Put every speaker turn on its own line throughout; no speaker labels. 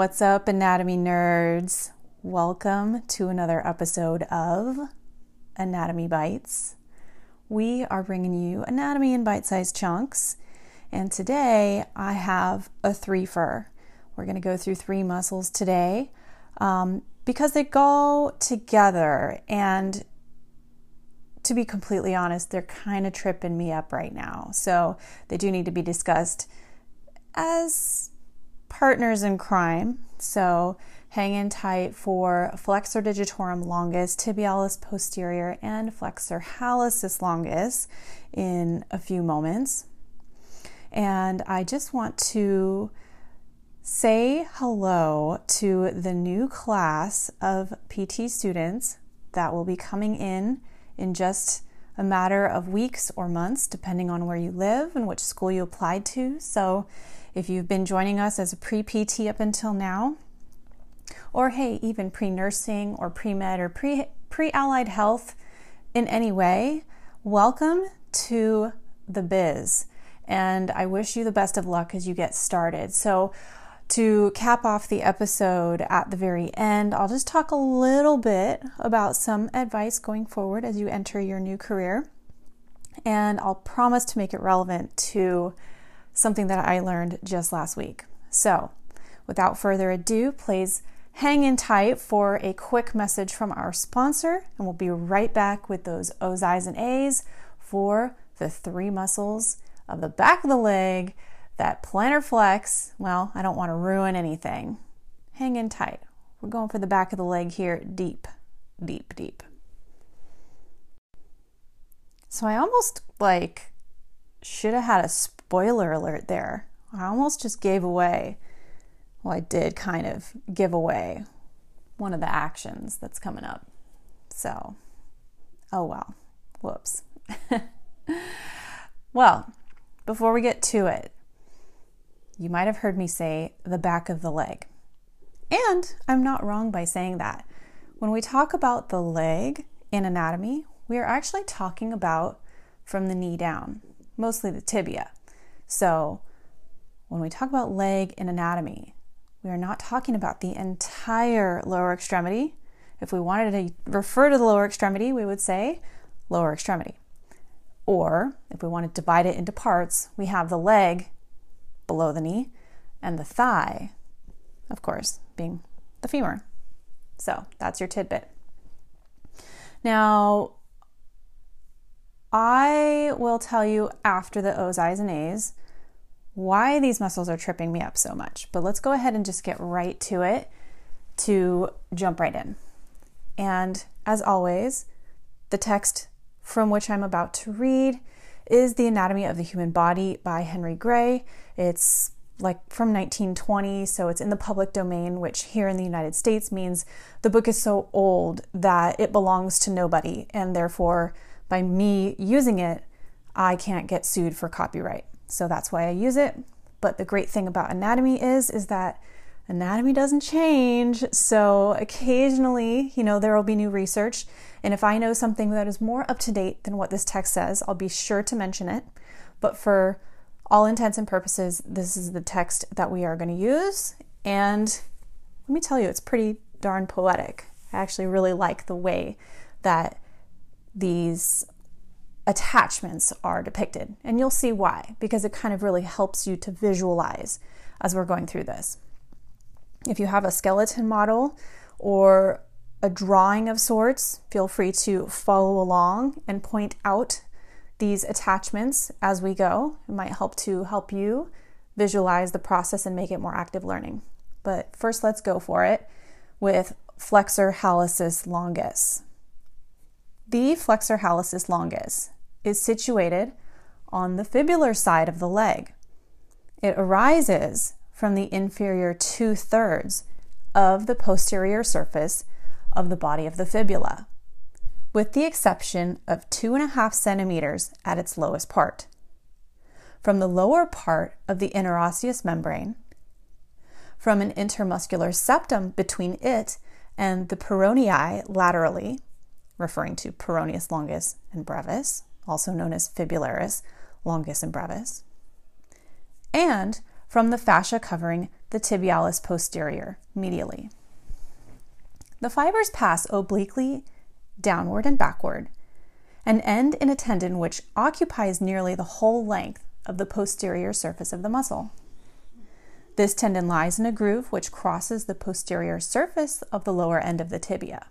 What's up, anatomy nerds? Welcome to another episode of Anatomy Bites. We are bringing you anatomy in bite sized chunks, and today I have a three fur. We're going to go through three muscles today um, because they go together, and to be completely honest, they're kind of tripping me up right now. So they do need to be discussed as partners in crime. So hang in tight for flexor digitorum longus, tibialis posterior, and flexor hallucis longus in a few moments. And I just want to say hello to the new class of PT students that will be coming in in just a matter of weeks or months, depending on where you live and which school you applied to. So if you've been joining us as a pre PT up until now, or hey, even pre nursing or pre med or pre allied health in any way, welcome to the biz. And I wish you the best of luck as you get started. So, to cap off the episode at the very end, I'll just talk a little bit about some advice going forward as you enter your new career. And I'll promise to make it relevant to something that I learned just last week. So, without further ado, please hang in tight for a quick message from our sponsor, and we'll be right back with those O's, I's, and A's for the three muscles of the back of the leg that plantar flex. Well, I don't want to ruin anything. Hang in tight. We're going for the back of the leg here, deep, deep, deep. So I almost like should have had a spoiler alert there. I almost just gave away, well, I did kind of give away one of the actions that's coming up. So, oh well, whoops. well, before we get to it, you might have heard me say the back of the leg. And I'm not wrong by saying that. When we talk about the leg in anatomy, we are actually talking about from the knee down, mostly the tibia. So, when we talk about leg in anatomy, we are not talking about the entire lower extremity. If we wanted to refer to the lower extremity, we would say lower extremity. Or if we want to divide it into parts, we have the leg below the knee and the thigh, of course, being the femur. So that's your tidbit. Now, I will tell you after the O's, I's, and A's why these muscles are tripping me up so much. But let's go ahead and just get right to it to jump right in. And as always, the text from which I'm about to read is The Anatomy of the Human Body by Henry Gray. It's like from 1920, so it's in the public domain, which here in the United States means the book is so old that it belongs to nobody, and therefore by me using it, I can't get sued for copyright. So that's why I use it. But the great thing about anatomy is is that anatomy doesn't change. So occasionally, you know, there will be new research, and if I know something that is more up to date than what this text says, I'll be sure to mention it. But for all intents and purposes, this is the text that we are going to use. And let me tell you, it's pretty darn poetic. I actually really like the way that these attachments are depicted. And you'll see why, because it kind of really helps you to visualize as we're going through this. If you have a skeleton model or a drawing of sorts, feel free to follow along and point out these attachments as we go. It might help to help you visualize the process and make it more active learning. But first, let's go for it with flexor hallucis longus. The flexor hallucis longus is situated on the fibular side of the leg. It arises from the inferior two thirds of the posterior surface of the body of the fibula, with the exception of two and a half centimeters at its lowest part. From the lower part of the interosseous membrane, from an intermuscular septum between it and the peronei laterally, referring to peroneus longus and brevis, also known as fibularis longus and brevis, and from the fascia covering the tibialis posterior medially. The fibers pass obliquely downward and backward and end in a tendon which occupies nearly the whole length of the posterior surface of the muscle. This tendon lies in a groove which crosses the posterior surface of the lower end of the tibia,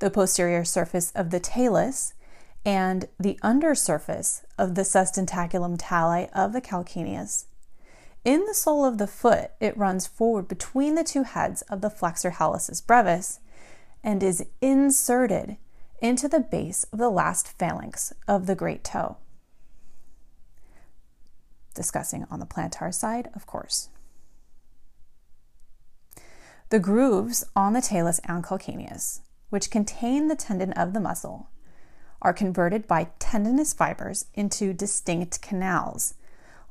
the posterior surface of the talus, and the undersurface of the sustentaculum tali of the calcaneus. In the sole of the foot, it runs forward between the two heads of the flexor hallucis brevis and is inserted into the base of the last phalanx of the great toe. Discussing on the plantar side, of course. The grooves on the talus and calcaneus, which contain the tendon of the muscle, are converted by tendinous fibers into distinct canals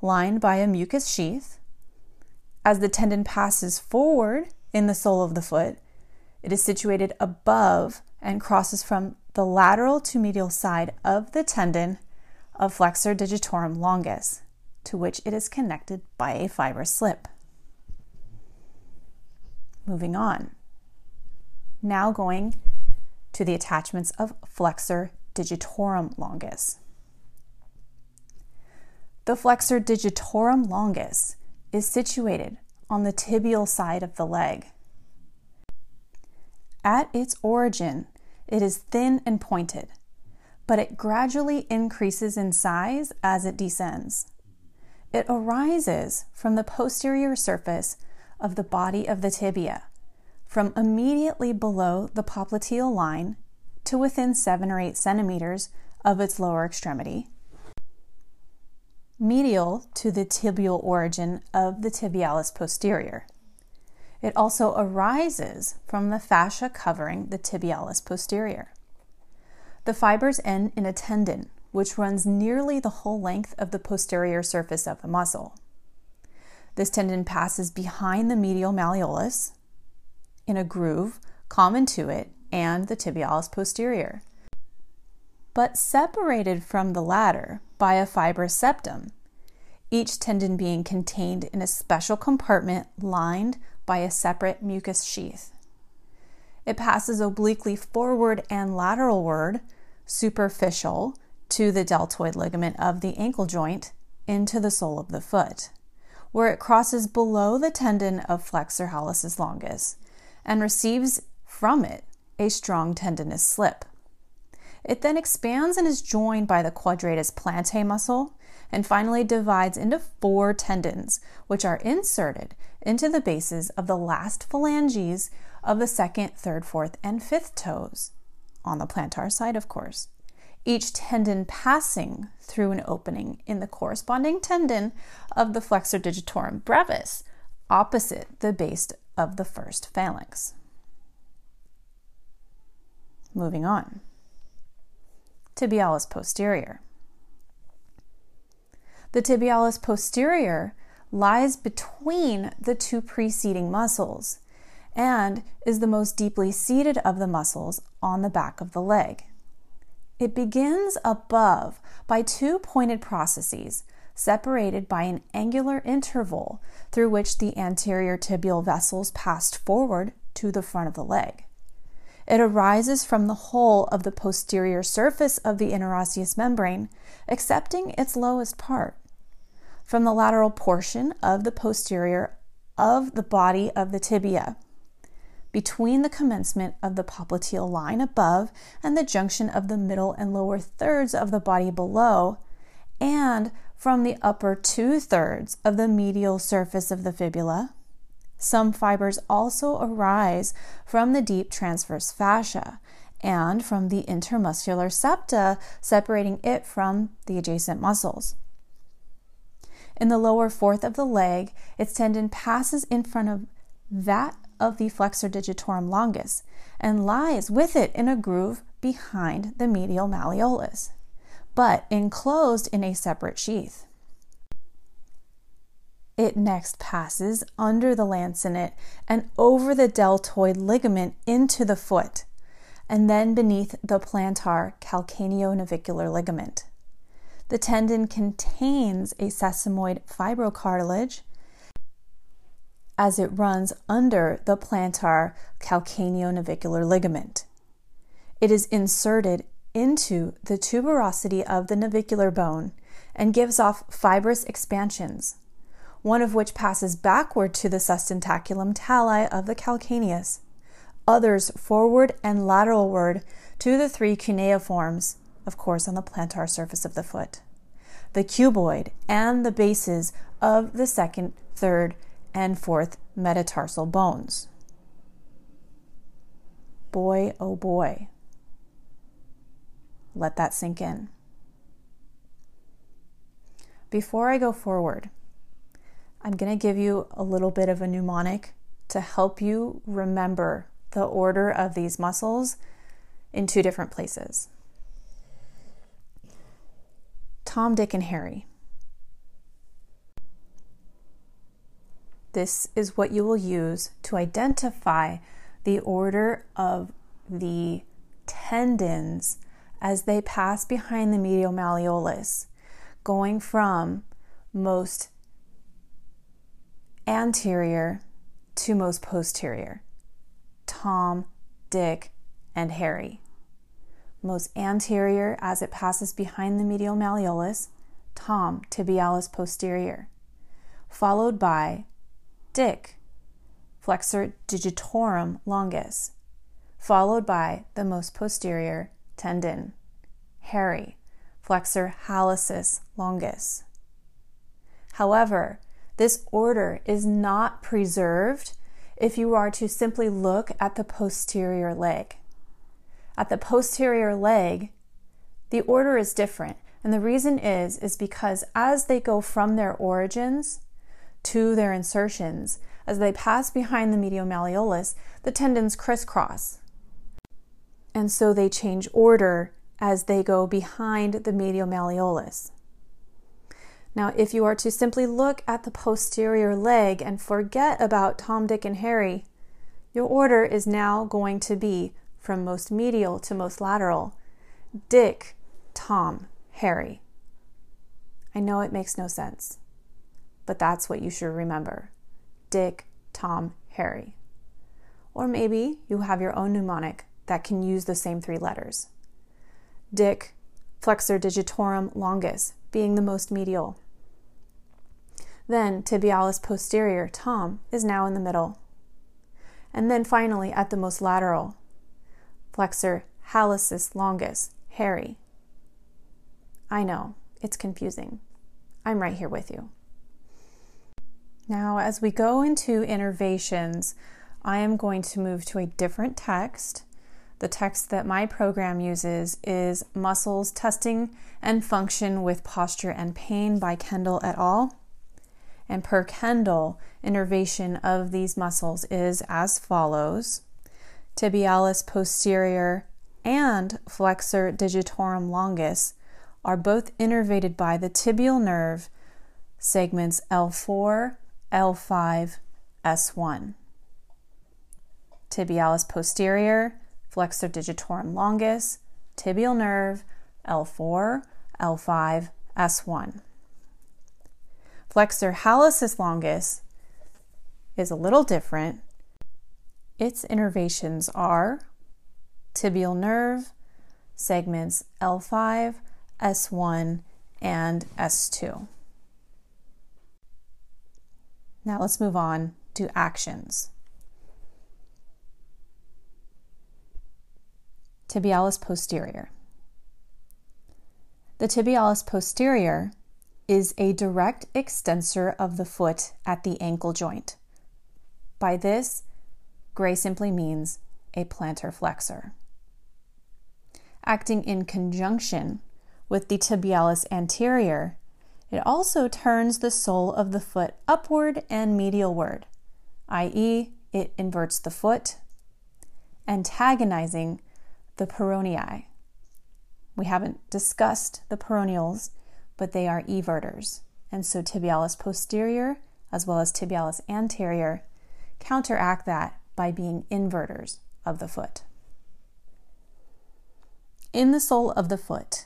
lined by a mucous sheath. As the tendon passes forward in the sole of the foot, it is situated above and crosses from the lateral to medial side of the tendon of flexor digitorum longus, to which it is connected by a fiber slip. Moving on. Now going to the attachments of flexor digitorum longus. The flexor digitorum longus is situated on the tibial side of the leg. At its origin, it is thin and pointed, but it gradually increases in size as it descends. It arises from the posterior surface of the body of the tibia, from immediately below the popliteal line to within 7 or 8 centimeters of its lower extremity, medial to the tibial origin of the tibialis posterior. It also arises from the fascia covering the tibialis posterior. The fibers end in a tendon, which runs nearly the whole length of the posterior surface of the muscle. This tendon passes behind the medial malleolus in a groove common to it and the tibialis posterior, but separated from the latter by a fibrous septum, each tendon being contained in a special compartment lined by a separate mucous sheath. It passes obliquely forward and lateralward, superficial to the deltoid ligament of the ankle joint into the sole of the foot where it crosses below the tendon of flexor hallucis longus and receives from it a strong tendinous slip. It then expands and is joined by the quadratus plantae muscle and finally divides into four tendons, which are inserted into the bases of the last phalanges of the second, third, fourth, and fifth toes, on the plantar side, of course each tendon passing through an opening in the corresponding tendon of the flexor digitorum brevis, opposite the base of the first phalanx. Moving on. Tibialis posterior. The tibialis posterior lies between the two preceding muscles and is the most deeply seated of the muscles on the back of the leg. It begins above by two pointed processes separated by an angular interval through which the anterior tibial vessels passed forward to the front of the leg. It arises from the whole of the posterior surface of the interosseous membrane, excepting its lowest part, from the lateral portion of the posterior of the body of the tibia between the commencement of the popliteal line above and the junction of the middle and lower thirds of the body below, and from the upper two thirds of the medial surface of the fibula. Some fibers also arise from the deep transverse fascia and from the intermuscular septa, separating it from the adjacent muscles. In the lower fourth of the leg, its tendon passes in front of that of the flexor digitorum longus and lies with it in a groove behind the medial malleolus, but enclosed in a separate sheath. It next passes under the laciniate and over the deltoid ligament into the foot, and then beneath the plantar calcaneonavicular ligament. The tendon contains a sesamoid fibrocartilage as it runs under the plantar calcaneonavicular ligament. It is inserted into the tuberosity of the navicular bone and gives off fibrous expansions, one of which passes backward to the sustentaculum tali of the calcaneus, others forward and lateralward to the three cuneiforms, of course, on the plantar surface of the foot, the cuboid, and the bases of the second, third, and fourth metatarsal bones. Boy, oh boy. Let that sink in. Before I go forward, I'm going to give you a little bit of a mnemonic to help you remember the order of these muscles in two different places. Tom, Dick, and Harry. This is what you will use to identify the order of the tendons as they pass behind the medial malleolus, going from most anterior to most posterior. Tom, Dick, and Harry. Most anterior as it passes behind the medial malleolus, Tom, tibialis posterior, followed by Dick, flexor digitorum longus, followed by the most posterior tendon, Harry, flexor hallucis longus. However, this order is not preserved if you are to simply look at the posterior leg. At the posterior leg, the order is different. And the reason is is because as they go from their origins to their insertions, as they pass behind the medial malleolus, the tendons crisscross. And so they change order as they go behind the medial malleolus. Now, if you are to simply look at the posterior leg and forget about Tom, Dick, and Harry, your order is now going to be from most medial to most lateral Dick, Tom, Harry. I know it makes no sense but that's what you should remember Dick, Tom, Harry. Or maybe you have your own mnemonic that can use the same three letters. Dick, flexor digitorum longus, being the most medial. Then tibialis posterior, Tom, is now in the middle. And then finally, at the most lateral, flexor hallucis longus, Harry. I know, it's confusing. I'm right here with you. Now, as we go into innervations, I am going to move to a different text. The text that my program uses is Muscles Testing and Function with Posture and Pain by Kendall et al. And per Kendall, innervation of these muscles is as follows Tibialis posterior and flexor digitorum longus are both innervated by the tibial nerve segments L4 L5, S1. Tibialis posterior, flexor digitorum longus, tibial nerve, L4, L5, S1. Flexor hallucis longus is a little different. Its innervations are tibial nerve, segments L5, S1, and S2. Now let's move on to actions. Tibialis posterior. The tibialis posterior is a direct extensor of the foot at the ankle joint. By this, Gray simply means a plantar flexor. Acting in conjunction with the tibialis anterior it also turns the sole of the foot upward and medialward, i.e., it inverts the foot, antagonizing the peronei. We haven't discussed the peroneals, but they are everters. And so tibialis posterior as well as tibialis anterior counteract that by being inverters of the foot. In the sole of the foot,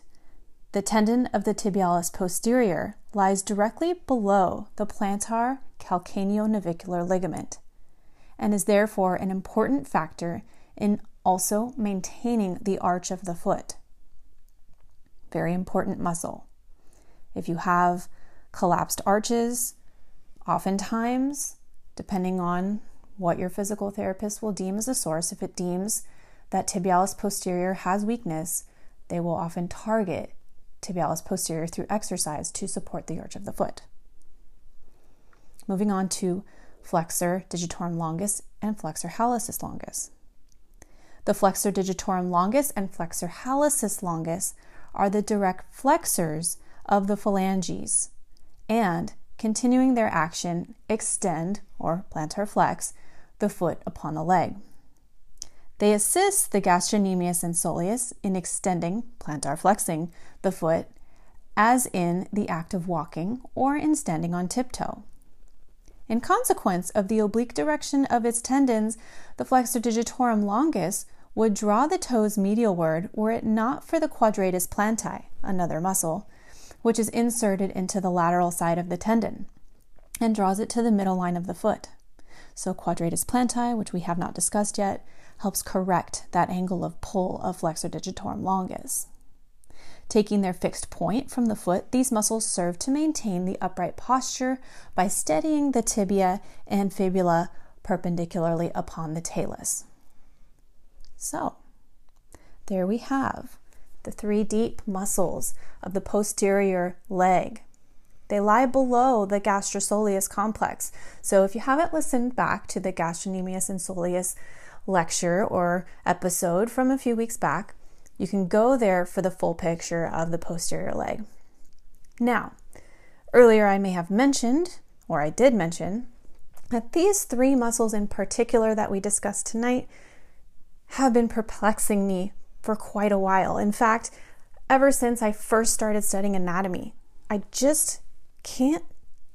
The tendon of the tibialis posterior lies directly below the plantar calcaneonavicular ligament and is therefore an important factor in also maintaining the arch of the foot. Very important muscle. If you have collapsed arches, oftentimes, depending on what your physical therapist will deem as a source, if it deems that tibialis posterior has weakness, they will often target tibialis posterior through exercise to support the arch of the foot. Moving on to flexor digitorum longus and flexor hallucis longus. The flexor digitorum longus and flexor hallucis longus are the direct flexors of the phalanges and, continuing their action, extend or plantar flex the foot upon the leg. They assist the gastrocnemius and soleus in extending, plantar flexing, the foot, as in the act of walking or in standing on tiptoe. In consequence of the oblique direction of its tendons, the flexor digitorum longus would draw the toes medialward were it not for the quadratus plantae, another muscle, which is inserted into the lateral side of the tendon and draws it to the middle line of the foot. So, quadratus plantae, which we have not discussed yet, helps correct that angle of pull of flexor digitorum longus. Taking their fixed point from the foot, these muscles serve to maintain the upright posture by steadying the tibia and fibula perpendicularly upon the talus. So, there we have the three deep muscles of the posterior leg. They lie below the gastrosoleus complex. So, if you haven't listened back to the gastrocnemius and soleus lecture or episode from a few weeks back, you can go there for the full picture of the posterior leg. Now, earlier I may have mentioned, or I did mention, that these three muscles in particular that we discussed tonight have been perplexing me for quite a while. In fact, ever since I first started studying anatomy, I just can't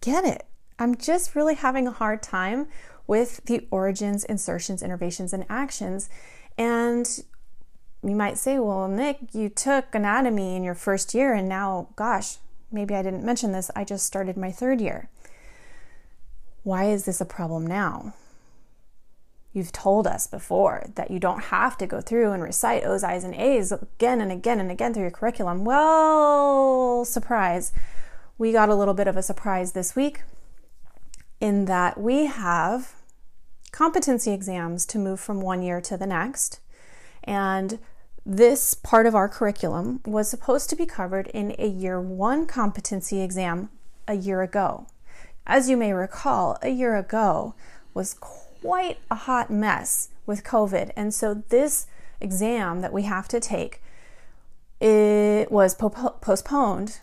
get it. I'm just really having a hard time with the origins, insertions, innervations, and actions. And you might say, well, Nick, you took anatomy in your first year, and now, gosh, maybe I didn't mention this, I just started my third year. Why is this a problem now? You've told us before that you don't have to go through and recite O's, I's, and A's again and again and again through your curriculum. Well, surprise. We got a little bit of a surprise this week in that we have competency exams to move from one year to the next. And this part of our curriculum was supposed to be covered in a year one competency exam a year ago. As you may recall, a year ago was quite a hot mess with COVID. And so this exam that we have to take it was po- postponed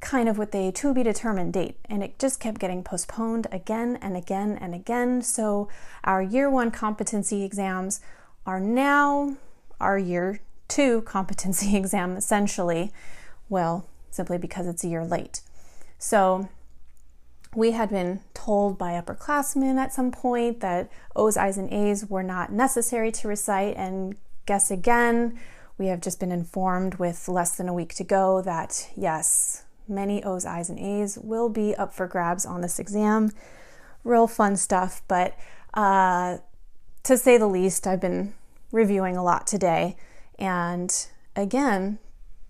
kind of with a to be determined date. And it just kept getting postponed again and again and again. So our year 1 competency exams are now our year 2 competency exam essentially. Well simply because it's a year late. So we had been told by upperclassmen at some point that O's, I's, and A's were not necessary to recite, and guess again, we have just been informed with less than a week to go that yes, many O's, I's, and A's will be up for grabs on this exam. Real fun stuff, but uh, to say the least, I've been reviewing a lot today. And again,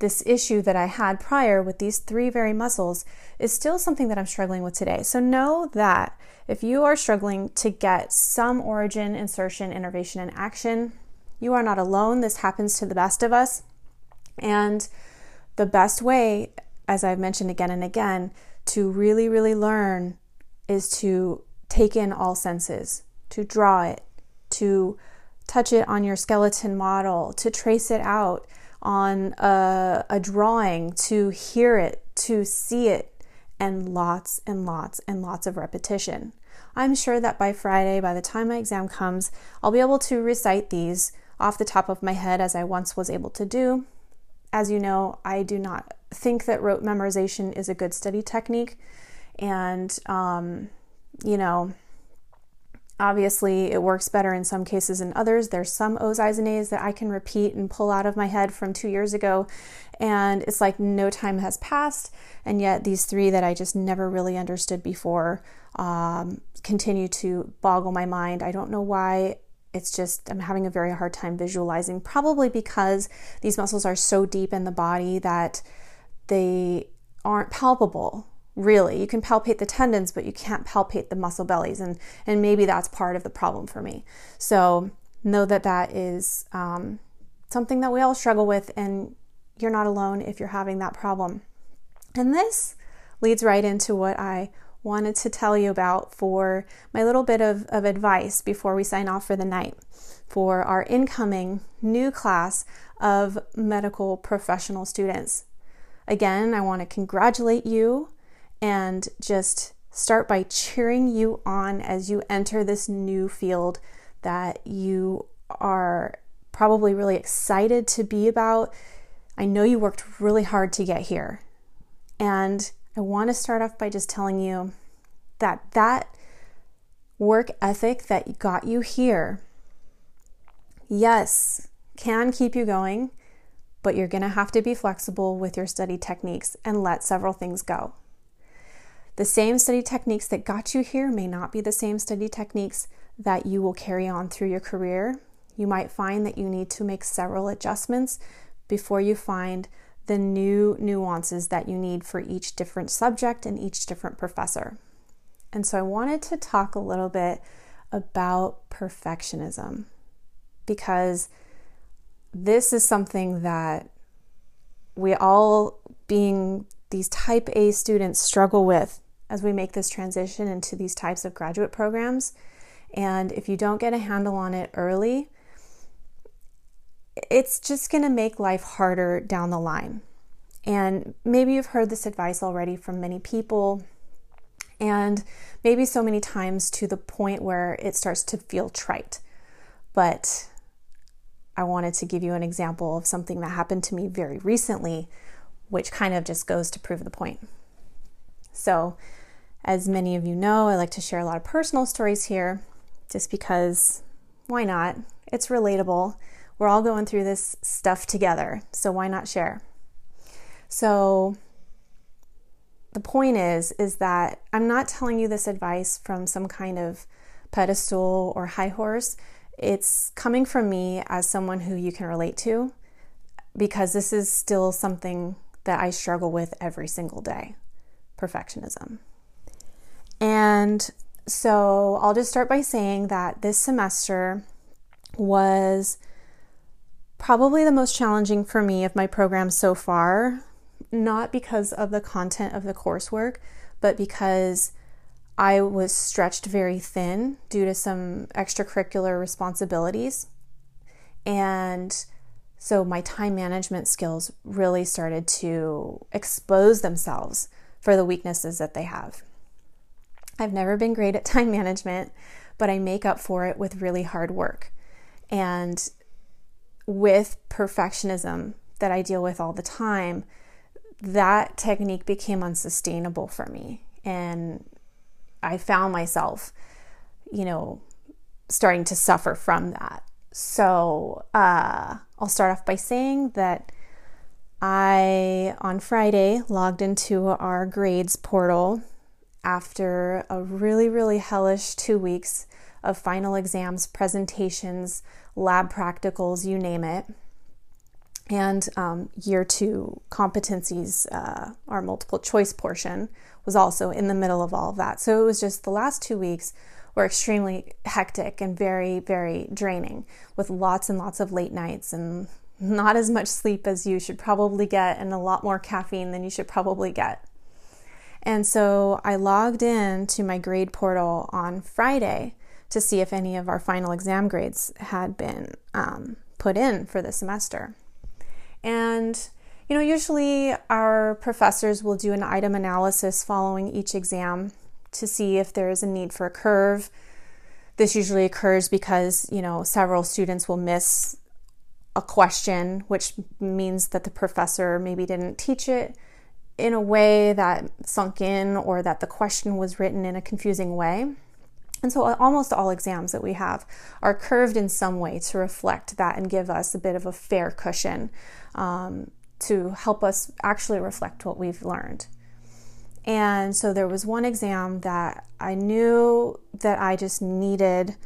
this issue that I had prior with these three very muscles is still something that I'm struggling with today. So know that if you are struggling to get some origin, insertion, innervation, and action, you are not alone. This happens to the best of us. And the best way, as I've mentioned again and again, to really, really learn is to take in all senses, to draw it, to touch it on your skeleton model, to trace it out on a, a drawing, to hear it, to see it, and lots and lots and lots of repetition. I'm sure that by Friday, by the time my exam comes, I'll be able to recite these off the top of my head as I once was able to do. As you know, I do not think that rote memorization is a good study technique. And, um, you know, Obviously, it works better in some cases than others. There's some O's, and A's that I can repeat and pull out of my head from two years ago, and it's like no time has passed. And yet, these three that I just never really understood before um, continue to boggle my mind. I don't know why. It's just, I'm having a very hard time visualizing, probably because these muscles are so deep in the body that they aren't palpable really. You can palpate the tendons, but you can't palpate the muscle bellies. And, and maybe that's part of the problem for me. So know that that is um, something that we all struggle with, and you're not alone if you're having that problem. And this leads right into what I wanted to tell you about for my little bit of, of advice before we sign off for the night for our incoming new class of medical professional students. Again, I want to congratulate you and just start by cheering you on as you enter this new field that you are probably really excited to be about. I know you worked really hard to get here. And I want to start off by just telling you that that work ethic that got you here, yes, can keep you going, but you're going to have to be flexible with your study techniques and let several things go. The same study techniques that got you here may not be the same study techniques that you will carry on through your career. You might find that you need to make several adjustments before you find the new nuances that you need for each different subject and each different professor. And so I wanted to talk a little bit about perfectionism because this is something that we all, being these type A students, struggle with as we make this transition into these types of graduate programs. And if you don't get a handle on it early, it's just going to make life harder down the line. And maybe you've heard this advice already from many people, and maybe so many times to the point where it starts to feel trite. But I wanted to give you an example of something that happened to me very recently, which kind of just goes to prove the point. So, as many of you know, I like to share a lot of personal stories here just because why not? It's relatable. We're all going through this stuff together, so why not share? So, the point is is that I'm not telling you this advice from some kind of pedestal or high horse. It's coming from me as someone who you can relate to because this is still something that I struggle with every single day perfectionism. And so I'll just start by saying that this semester was probably the most challenging for me of my program so far, not because of the content of the coursework, but because I was stretched very thin due to some extracurricular responsibilities. And so my time management skills really started to expose themselves for the weaknesses that they have. I've never been great at time management, but I make up for it with really hard work. And with perfectionism that I deal with all the time, that technique became unsustainable for me. And I found myself, you know, starting to suffer from that. So uh, I'll start off by saying that I, on Friday, logged into our grades portal after a really, really hellish two weeks of final exams, presentations, lab practicals, you name it. And um, year two competencies, uh, our multiple choice portion, was also in the middle of all of that. So it was just the last two weeks were extremely hectic and very, very draining with lots and lots of late nights and not as much sleep as you should probably get, and a lot more caffeine than you should probably get. And so I logged in to my grade portal on Friday to see if any of our final exam grades had been um, put in for the semester. And, you know, usually our professors will do an item analysis following each exam to see if there is a need for a curve. This usually occurs because, you know, several students will miss a question, which means that the professor maybe didn't teach it in a way that sunk in or that the question was written in a confusing way. And so almost all exams that we have are curved in some way to reflect that and give us a bit of a fair cushion um, to help us actually reflect what we've learned. And so there was one exam that I knew that I just needed,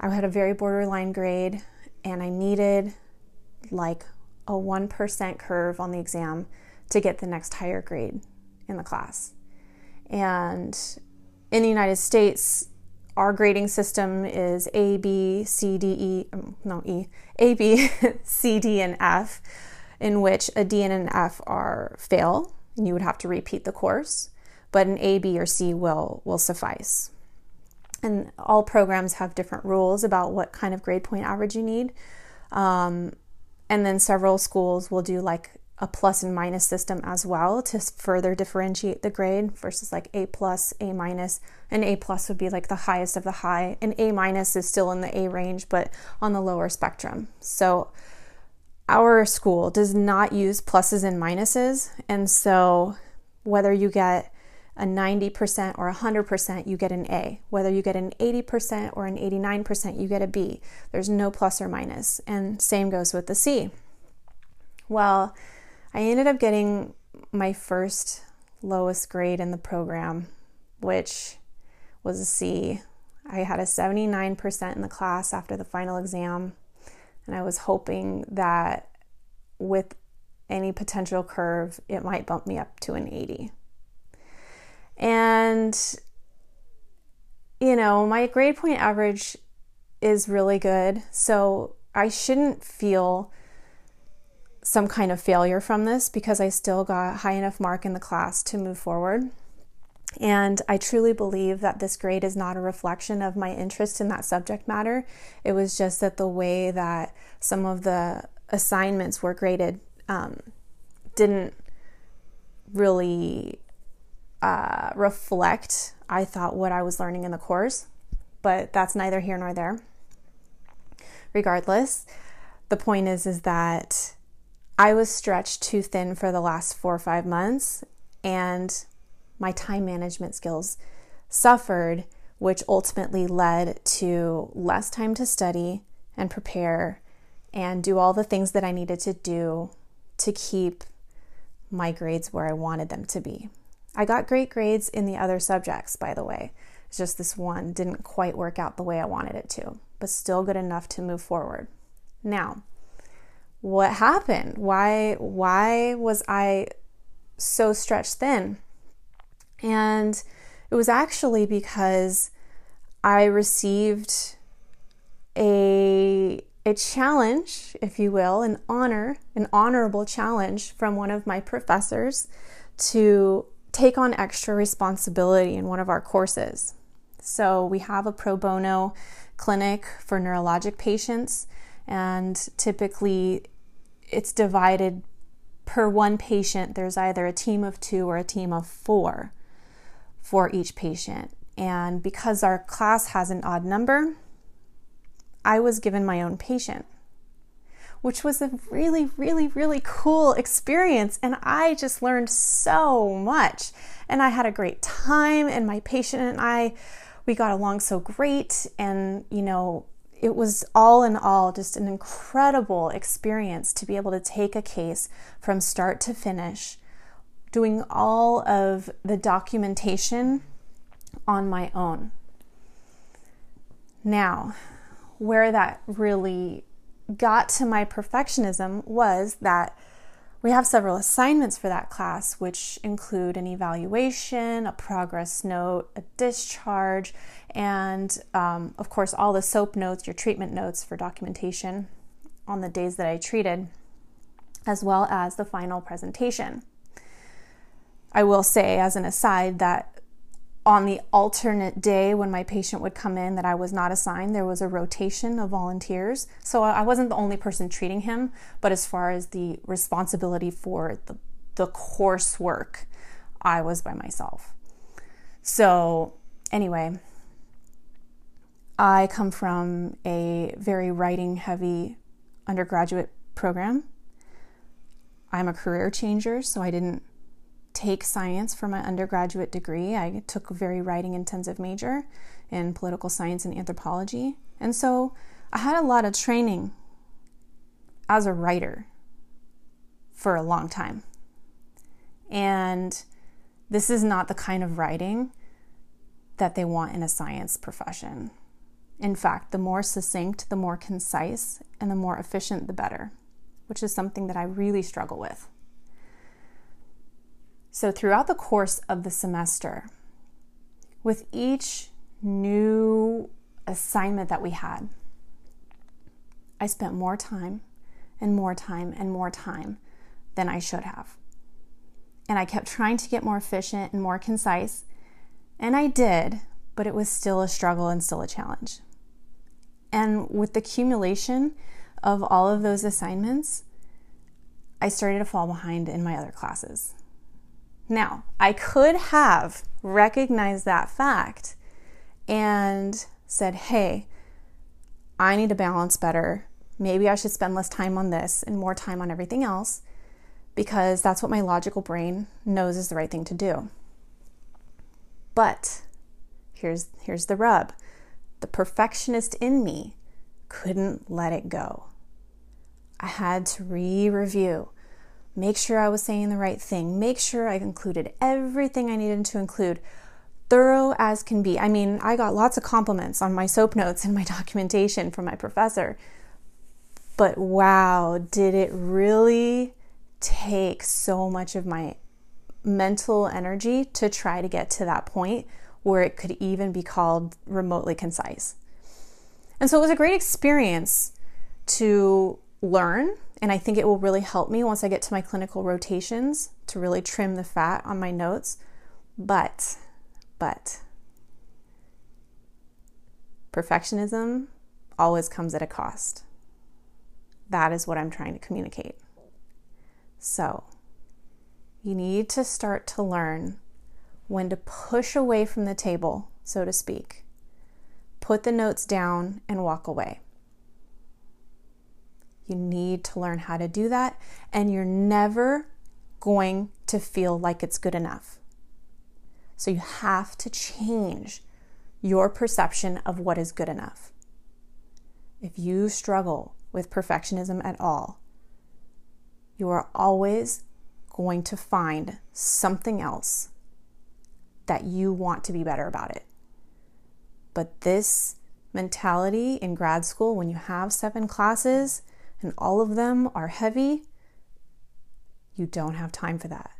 I had a very borderline grade, and I needed like a 1% curve on the exam to get the next higher grade in the class. And in the United States, our grading system is A, B, C, D, E, um, no, E, A, B, C, D, and F, in which a D and an F are fail, and you would have to repeat the course, but an A, B, or C will, will suffice. And all programs have different rules about what kind of grade point average you need. Um, and then several schools will do like a plus and minus system as well to further differentiate the grade versus like A plus, A minus. And A plus would be like the highest of the high, and A minus is still in the A range, but on the lower spectrum. So our school does not use pluses and minuses. And so whether you get a 90% or 100%, you get an A. Whether you get an 80% or an 89%, you get a B. There's no plus or minus. And same goes with the C. Well, I ended up getting my first lowest grade in the program, which was a C. I had a 79% in the class after the final exam, and I was hoping that with any potential curve, it might bump me up to an 80. And, you know, my grade point average is really good, so I shouldn't feel some kind of failure from this because I still got high enough mark in the class to move forward. And I truly believe that this grade is not a reflection of my interest in that subject matter. It was just that the way that some of the assignments were graded um, didn't really uh, reflect, I thought, what I was learning in the course. But that's neither here nor there. Regardless, the point is, is that I was stretched too thin for the last four or five months, and my time management skills suffered, which ultimately led to less time to study and prepare and do all the things that I needed to do to keep my grades where I wanted them to be. I got great grades in the other subjects, by the way. It's just this one didn't quite work out the way I wanted it to, but still good enough to move forward. Now, what happened? Why why was I so stretched thin? And it was actually because I received a a challenge, if you will, an honor, an honorable challenge from one of my professors to take on extra responsibility in one of our courses. So we have a pro bono clinic for neurologic patients, and typically it's divided per one patient. There's either a team of two or a team of four for each patient. And because our class has an odd number, I was given my own patient, which was a really, really, really cool experience. And I just learned so much. And I had a great time, and my patient and I, we got along so great. And, you know, it was all in all just an incredible experience to be able to take a case from start to finish, doing all of the documentation on my own. Now, where that really got to my perfectionism was that we have several assignments for that class, which include an evaluation, a progress note, a discharge, and um, of course, all the SOAP notes, your treatment notes for documentation on the days that I treated, as well as the final presentation. I will say, as an aside, that on the alternate day when my patient would come in that I was not assigned, there was a rotation of volunteers. So I wasn't the only person treating him, but as far as the responsibility for the, the coursework, I was by myself. So, anyway, I come from a very writing heavy undergraduate program. I'm a career changer, so I didn't take science for my undergraduate degree. I took a very writing intensive major in political science and anthropology. And so I had a lot of training as a writer for a long time. And this is not the kind of writing that they want in a science profession. In fact, the more succinct, the more concise, and the more efficient, the better, which is something that I really struggle with. So, throughout the course of the semester, with each new assignment that we had, I spent more time and more time and more time than I should have. And I kept trying to get more efficient and more concise, and I did, but it was still a struggle and still a challenge. And with the accumulation of all of those assignments, I started to fall behind in my other classes. Now, I could have recognized that fact and said, hey, I need to balance better. Maybe I should spend less time on this and more time on everything else because that's what my logical brain knows is the right thing to do. But here's, here's the rub the perfectionist in me couldn't let it go. I had to re review, make sure I was saying the right thing, make sure I included everything I needed to include, thorough as can be. I mean, I got lots of compliments on my SOAP notes and my documentation from my professor, but wow, did it really take so much of my mental energy to try to get to that point where it could even be called remotely concise. And so it was a great experience to learn. And I think it will really help me once I get to my clinical rotations to really trim the fat on my notes. But, but, perfectionism always comes at a cost. That is what I'm trying to communicate. So, you need to start to learn when to push away from the table, so to speak, put the notes down, and walk away. You need to learn how to do that, and you're never going to feel like it's good enough. So you have to change your perception of what is good enough. If you struggle with perfectionism at all, you are always going to find something else that you want to be better about it. But this mentality in grad school, when you have seven classes and all of them are heavy, you don't have time for that.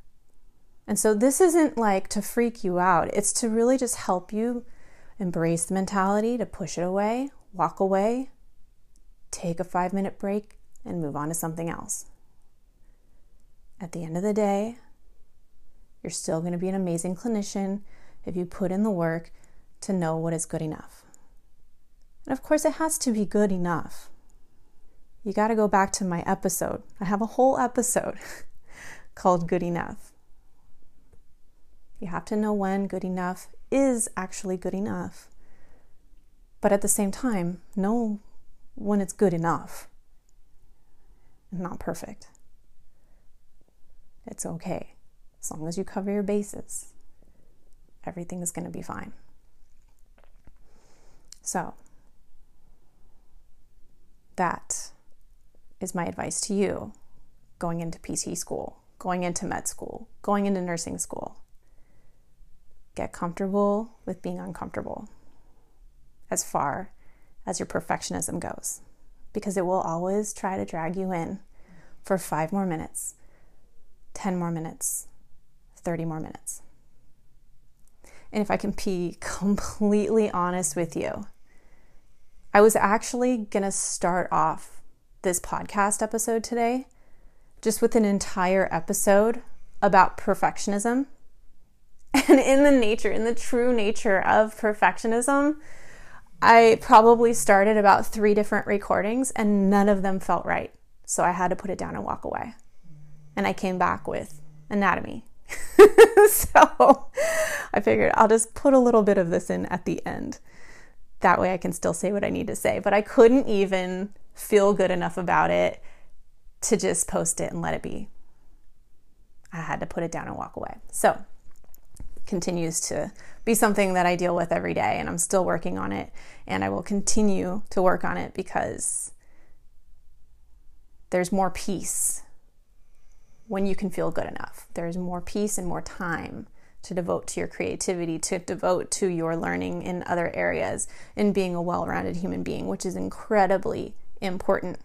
And so, this isn't like to freak you out, it's to really just help you embrace the mentality, to push it away, walk away, take a five minute break, and move on to something else. At the end of the day, you're still going to be an amazing clinician if you put in the work to know what is good enough. And of course, it has to be good enough. You got to go back to my episode. I have a whole episode called Good Enough. You have to know when good enough is actually good enough. But at the same time, know when it's good enough. Not perfect. It's okay. As long as you cover your bases, everything is going to be fine. So, that is my advice to you going into PT school, going into med school, going into nursing school. Get comfortable with being uncomfortable as far as your perfectionism goes, because it will always try to drag you in for five more minutes, 10 more minutes, 30 more minutes. And if I can be completely honest with you, I was actually going to start off this podcast episode today just with an entire episode about perfectionism. And in the nature, in the true nature of perfectionism, I probably started about three different recordings and none of them felt right. So I had to put it down and walk away. And I came back with anatomy so I figured I'll just put a little bit of this in at the end. That way I can still say what I need to say. But I couldn't even feel good enough about it to just post it and let it be. I had to put it down and walk away. So, continues to be something that I deal with every day, and I'm still working on it, and I will continue to work on it because there's more peace when you can feel good enough. There's more peace and more time to devote to your creativity, to devote to your learning in other areas, in being a well rounded human being, which is incredibly important.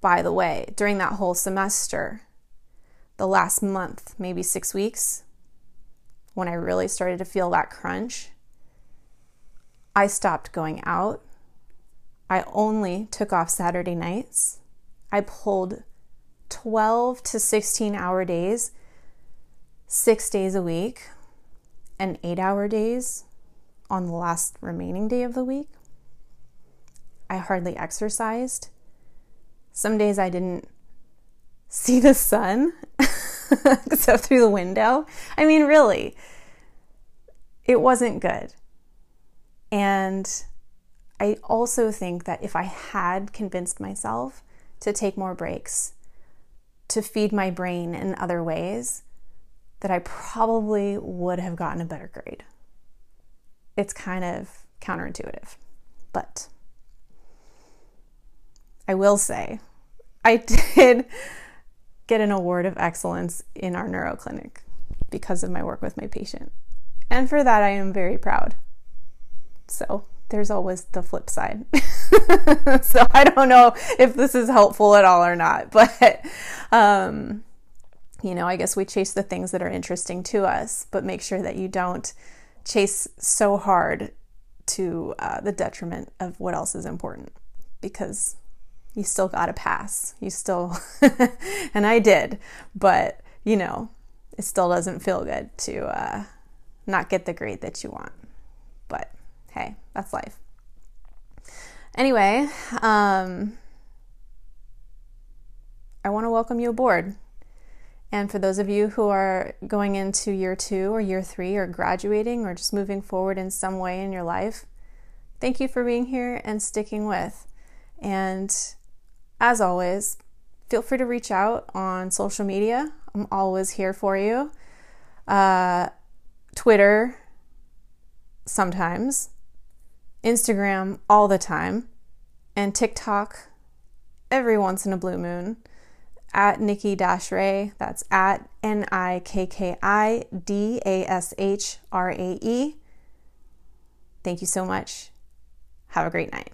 By the way, during that whole semester, the last month, maybe six weeks, when I really started to feel that crunch, I stopped going out. I only took off Saturday nights. I pulled 12 to 16 hour days, six days a week, and eight hour days on the last remaining day of the week. I hardly exercised. Some days I didn't see the sun except through the window. I mean, really, it wasn't good. And I also think that if I had convinced myself to take more breaks, to feed my brain in other ways, that I probably would have gotten a better grade. It's kind of counterintuitive, but I will say I did get an award of excellence in our neuro clinic because of my work with my patient. And for that, I am very proud. So there's always the flip side. so I don't know if this is helpful at all or not, but um, you know, I guess we chase the things that are interesting to us, but make sure that you don't chase so hard to uh, the detriment of what else is important because you still got to pass. You still, and I did, but you know, it still doesn't feel good to uh, not get the grade that you want. But hey, that's life. Anyway, um, I want to welcome you aboard. And for those of you who are going into year two or year three or graduating or just moving forward in some way in your life, thank you for being here and sticking with. And as always, feel free to reach out on social media. I'm always here for you. Uh, Twitter, sometimes, Instagram, all the time, and TikTok, every once in a blue moon, at Nikki Dash Ray. That's at N I K K I D A S H R A E. Thank you so much. Have a great night.